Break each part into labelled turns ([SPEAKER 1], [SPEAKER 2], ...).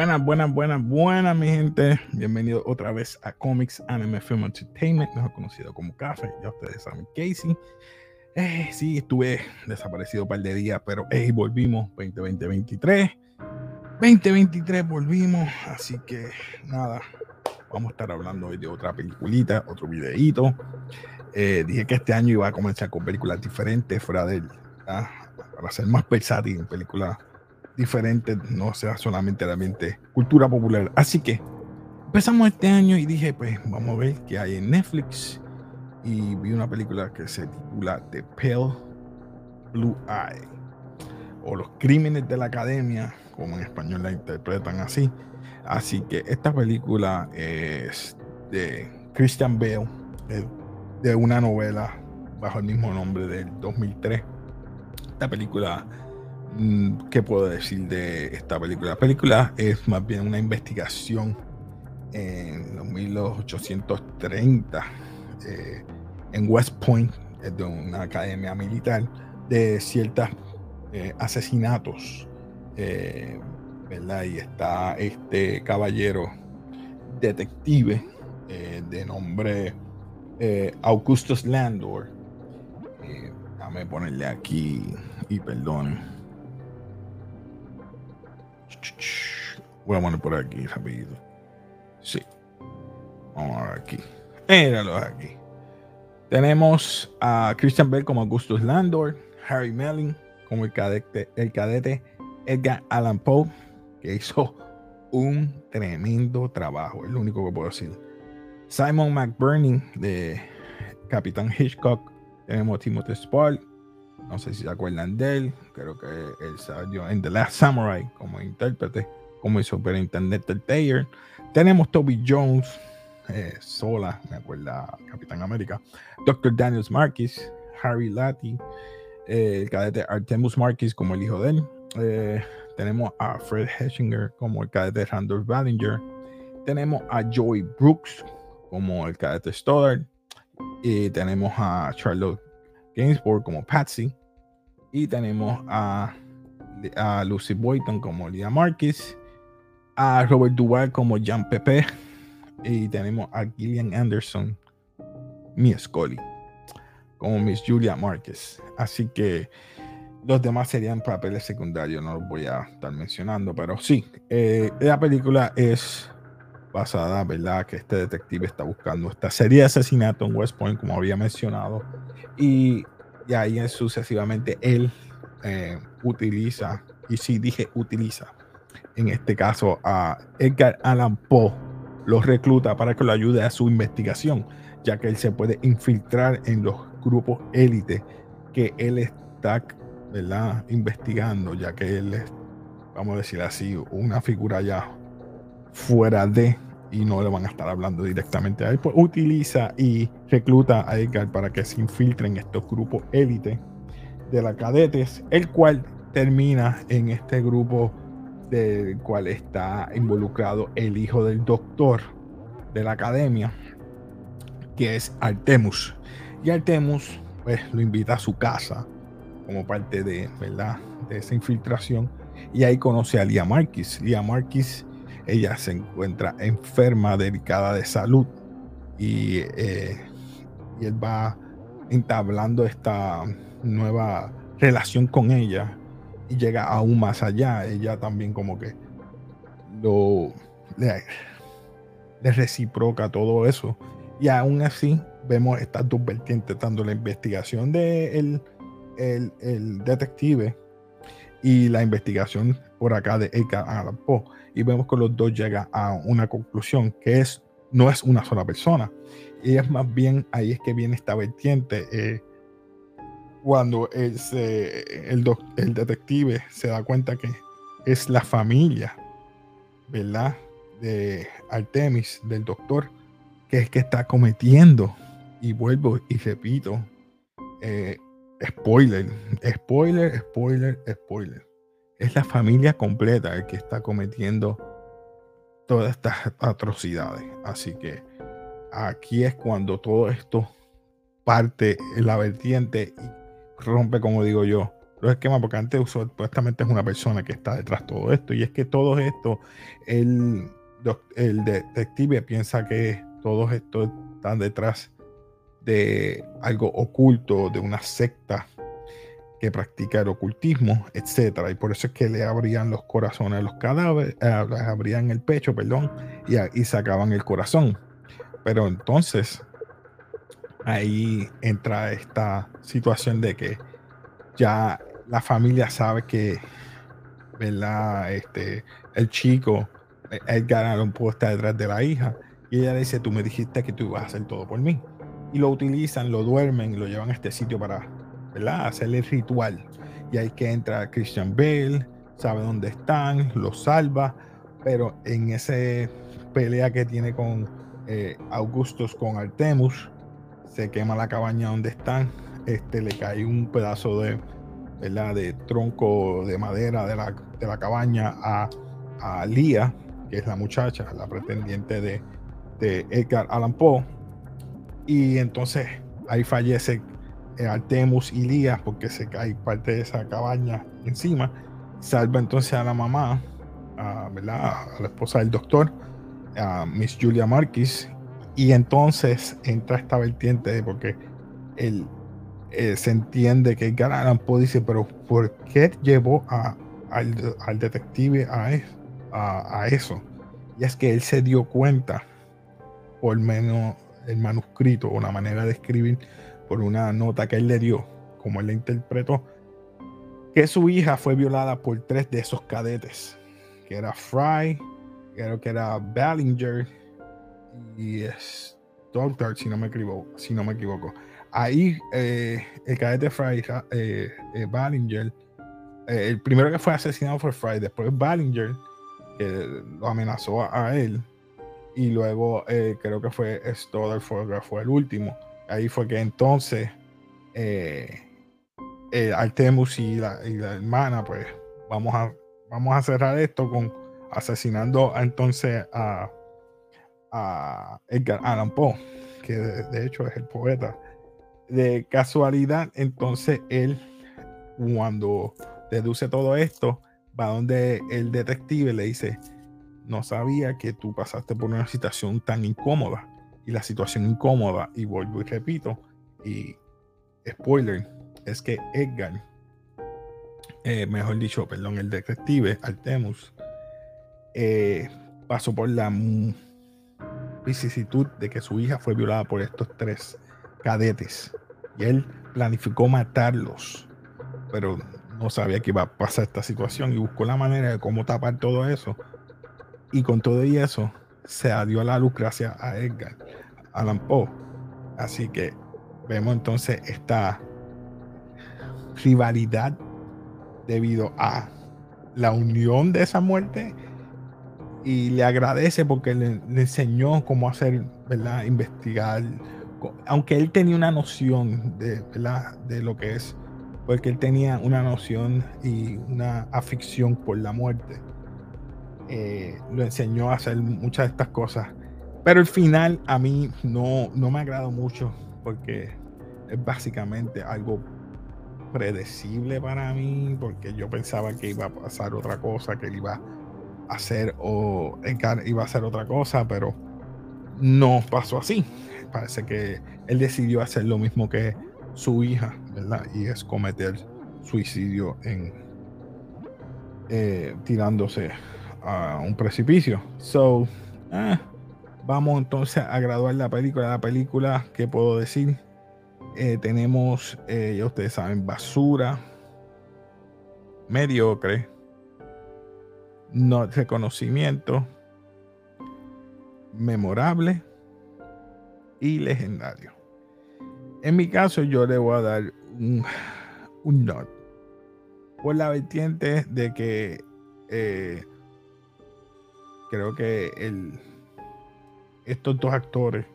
[SPEAKER 1] Buenas, buenas, buenas, buenas, mi gente. Bienvenido otra vez a Comics Anime Film Entertainment, mejor conocido como Café. Ya ustedes saben, Casey. Eh, sí, estuve desaparecido un par de días, pero hey, volvimos 2020-2023. 2023 volvimos, así que nada, vamos a estar hablando hoy de otra peliculita, otro videíto. Eh, dije que este año iba a comenzar con películas diferentes fuera de él, para ser más versátil en películas diferente, no sea solamente realmente cultura popular. Así que empezamos este año y dije, pues vamos a ver qué hay en Netflix. Y vi una película que se titula The Pale Blue Eye o Los Crímenes de la Academia, como en español la interpretan así. Así que esta película es de Christian Bale, de, una novela bajo el mismo nombre del 2003. Esta película ¿Qué puedo decir de esta película? La película es más bien una investigación en los 1830 eh, en West Point, de una academia militar, de ciertos eh, asesinatos, eh, ¿verdad? Y está este caballero detective de nombre Augustus Landor. déjame ponerle aquí y perdón Voy a poner por aquí rapidito. Sí. Vamos a ver aquí. Aquí. Tenemos a Christian Bell como Augustus Landor, Harry Melling como el cadete, el cadete Edgar Allan Poe, que hizo un tremendo trabajo, es lo único que puedo decir. Simon McBurney de Capitán Hitchcock, tenemos Timothy Spall, no sé si se acuerdan de él. Creo que él salió en The Last Samurai como intérprete, como el superintendente Taylor. Tenemos Toby Jones, eh, sola, me acuerda Capitán América. Dr. Daniels Marquis, Harry Lati, eh, el cadete Artemus Marquis como el hijo de él. Eh, tenemos a Fred Heschinger como el cadete Randolph Ballinger. Tenemos a Joey Brooks como el cadete Stoddard. Y tenemos a Charlotte Gainsbourg como Patsy. Y tenemos a, Lucy Boyton como Lia Marquis, a Robert Duval como Jean Pepe y tenemos a Gillian Anderson, Miss Scully, como Miss Julia Marquez. Así que los demás serían papeles secundarios, no los voy a estar mencionando, pero sí, eh, la película es basada, ¿verdad? Que este detective está buscando esta serie de asesinato en West Point, como había mencionado, y y ahí sucesivamente él eh, utiliza, y si dije utiliza, en este caso a Edgar Allan Poe, lo recluta para que lo ayude a su investigación, ya que él se puede infiltrar en los grupos élite que él está ¿verdad? investigando, ya que él es, vamos a decir así, una figura ya fuera de y no le van a estar hablando directamente a él, pues utiliza y recluta a Edgar para que se infiltren estos grupos élite de la cadetes, el cual termina en este grupo del cual está involucrado el hijo del doctor de la academia, que es Artemus. Y Artemus pues lo invita a su casa como parte de, ¿verdad? de esa infiltración y ahí conoce a Lia Marquis. Lia Marquis ella se encuentra enferma, delicada de salud y, eh, y él va entablando esta nueva relación con ella y llega aún más allá. Ella también como que lo le, reciproca todo eso. Y aún así vemos estas dos vertientes, tanto la investigación del de el, detective y la investigación por acá de Edgar Allan Poe. Y vemos que los dos llegan a una conclusión que es no es una sola persona. Y es más bien ahí es que viene esta vertiente eh, cuando el, el, detective se da cuenta que es la familia verdad de Artemis del doctor que es que está cometiendo y vuelvo y repito eh, spoiler spoiler spoiler spoiler es la familia completa el que está cometiendo todas estas atrocidades. Así que aquí es cuando todo esto parte en la vertiente y rompe, como digo yo, los esquemas, porque antes supuestamente es una persona que está detrás de todo esto. Y es que todo esto, el, el detective piensa que todo esto está detrás de algo oculto, de una secta que practica el ocultismo, etcétera. Y por eso es que le abrían los corazones a los cadáveres, eh, abrían el pecho, perdón, y, sacaban el corazón. Pero entonces ahí entra esta situación de que ya la familia sabe que, ¿verdad? Este, el chico, Edgar Allan Poe está detrás de la hija. Y ella le dice, tú me dijiste que tú ibas a hacer todo por mí. Y lo utilizan, lo duermen, lo llevan a este sitio para, ¿verdad? Hacer el ritual. Y ahí que entra Christian Bale, sabe dónde están, lo salva. Pero en ese pelea que tiene con eh, Augustus, con Artemus, se quema la cabaña donde están, este, le cae un pedazo de, ¿verdad? de tronco de madera de la, de la cabaña a, a Lía, que es la muchacha, la pretendiente de, de Edgar Allan Poe. Y entonces ahí fallece eh, Artemus y Lía porque se cae parte de esa cabaña encima. Salva entonces a la mamá, a, ¿verdad? a la esposa del doctor, a Miss Julia Marquis, y entonces entra esta vertiente porque él, eh, se entiende que Edgar Allan Poe dice, pero ¿por qué llevó a, al, detective a, a, a, eso? Y es que él se dio cuenta, por menos el manuscrito o la manera de escribir, por una nota que él le dio, como él la interpretó, que su hija fue violada por tres de esos cadetes, que era Fry, que era Ballinger y Stoddard, si no me equivoco. Si no me equivoco. Ahí eh, el cadete Fry, eh, eh, Ballinger, el primero que fue asesinado fue Fry, después Ballinger, que lo amenazó a, él, y luego creo que fue Stoddard fue, fue el último. Ahí fue que entonces Artemus y la, y la hermana, pues vamos a, vamos a cerrar esto con asesinando entonces a a Edgar Allan Poe, que de, hecho es el poeta. De casualidad, entonces él, cuando deduce todo esto, va donde el detective le dice, no sabía que tú pasaste por una situación tan incómoda. Y la situación incómoda, y vuelvo y repito, y spoiler, es que Edgar, eh, mejor dicho, perdón, el detective Artemus, eh, pasó por la vicisitud de que su hija fue violada por estos tres cadetes. Y él planificó matarlos, pero no sabía que iba a pasar esta situación y buscó la manera de cómo tapar todo eso. Y con todo y eso, se dio a la luz gracias a Edgar Allan Poe. Así que vemos entonces esta rivalidad debido a la unión de esa muerte y le agradece porque le, enseñó cómo hacer, ¿verdad? Investigar, aunque él tenía una noción de, ¿verdad? de lo que es, porque él tenía una noción y una afición por la muerte. Eh, lo enseñó a hacer muchas de estas cosas. Pero el final a mí no, no me agrado mucho porque es básicamente algo predecible para mí, porque yo pensaba que iba a pasar otra cosa, que él iba a hacer o iba a hacer otra cosa, pero no pasó así. Parece que él decidió hacer lo mismo que su hija, ¿verdad? Y es cometer suicidio en eh, tirándose a un precipicio. So, eh, vamos entonces a graduar la película. La película, ¿qué puedo decir? Eh, tenemos, ya ustedes saben, basura, mediocre, no reconocimiento, memorable y legendario. En mi caso, yo le voy a dar un, un not por la vertiente de que eh, creo que el, estos dos actores,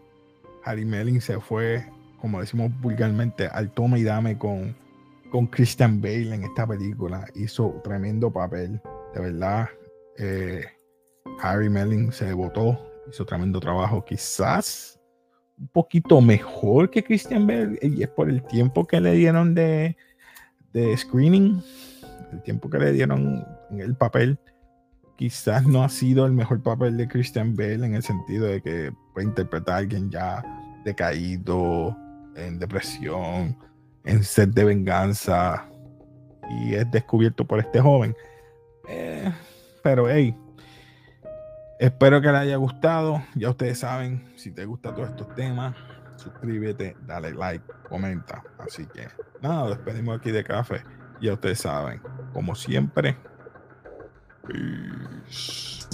[SPEAKER 1] Harry Melling se fue, como decimos vulgarmente, al toma y dame con, con Christian Bale en esta película. Hizo tremendo papel, de verdad. Eh, Harry Melling se votó, hizo tremendo trabajo, quizás un poquito mejor que Christian Bale, y es por el tiempo que le dieron de, este screening, el tiempo que le dieron en el papel, quizás no ha sido el mejor papel de Christian Bale en el sentido de que puede interpretar a alguien ya decaído, en depresión, en sed de venganza, y es descubierto por este joven. Eh, pero hey, espero que le haya gustado. Ya ustedes saben, si te gustan todos estos temas, suscríbete, dale like, comenta. Así que nada, despedimos aquí de café. Ya ustedes saben, como siempre. Peace.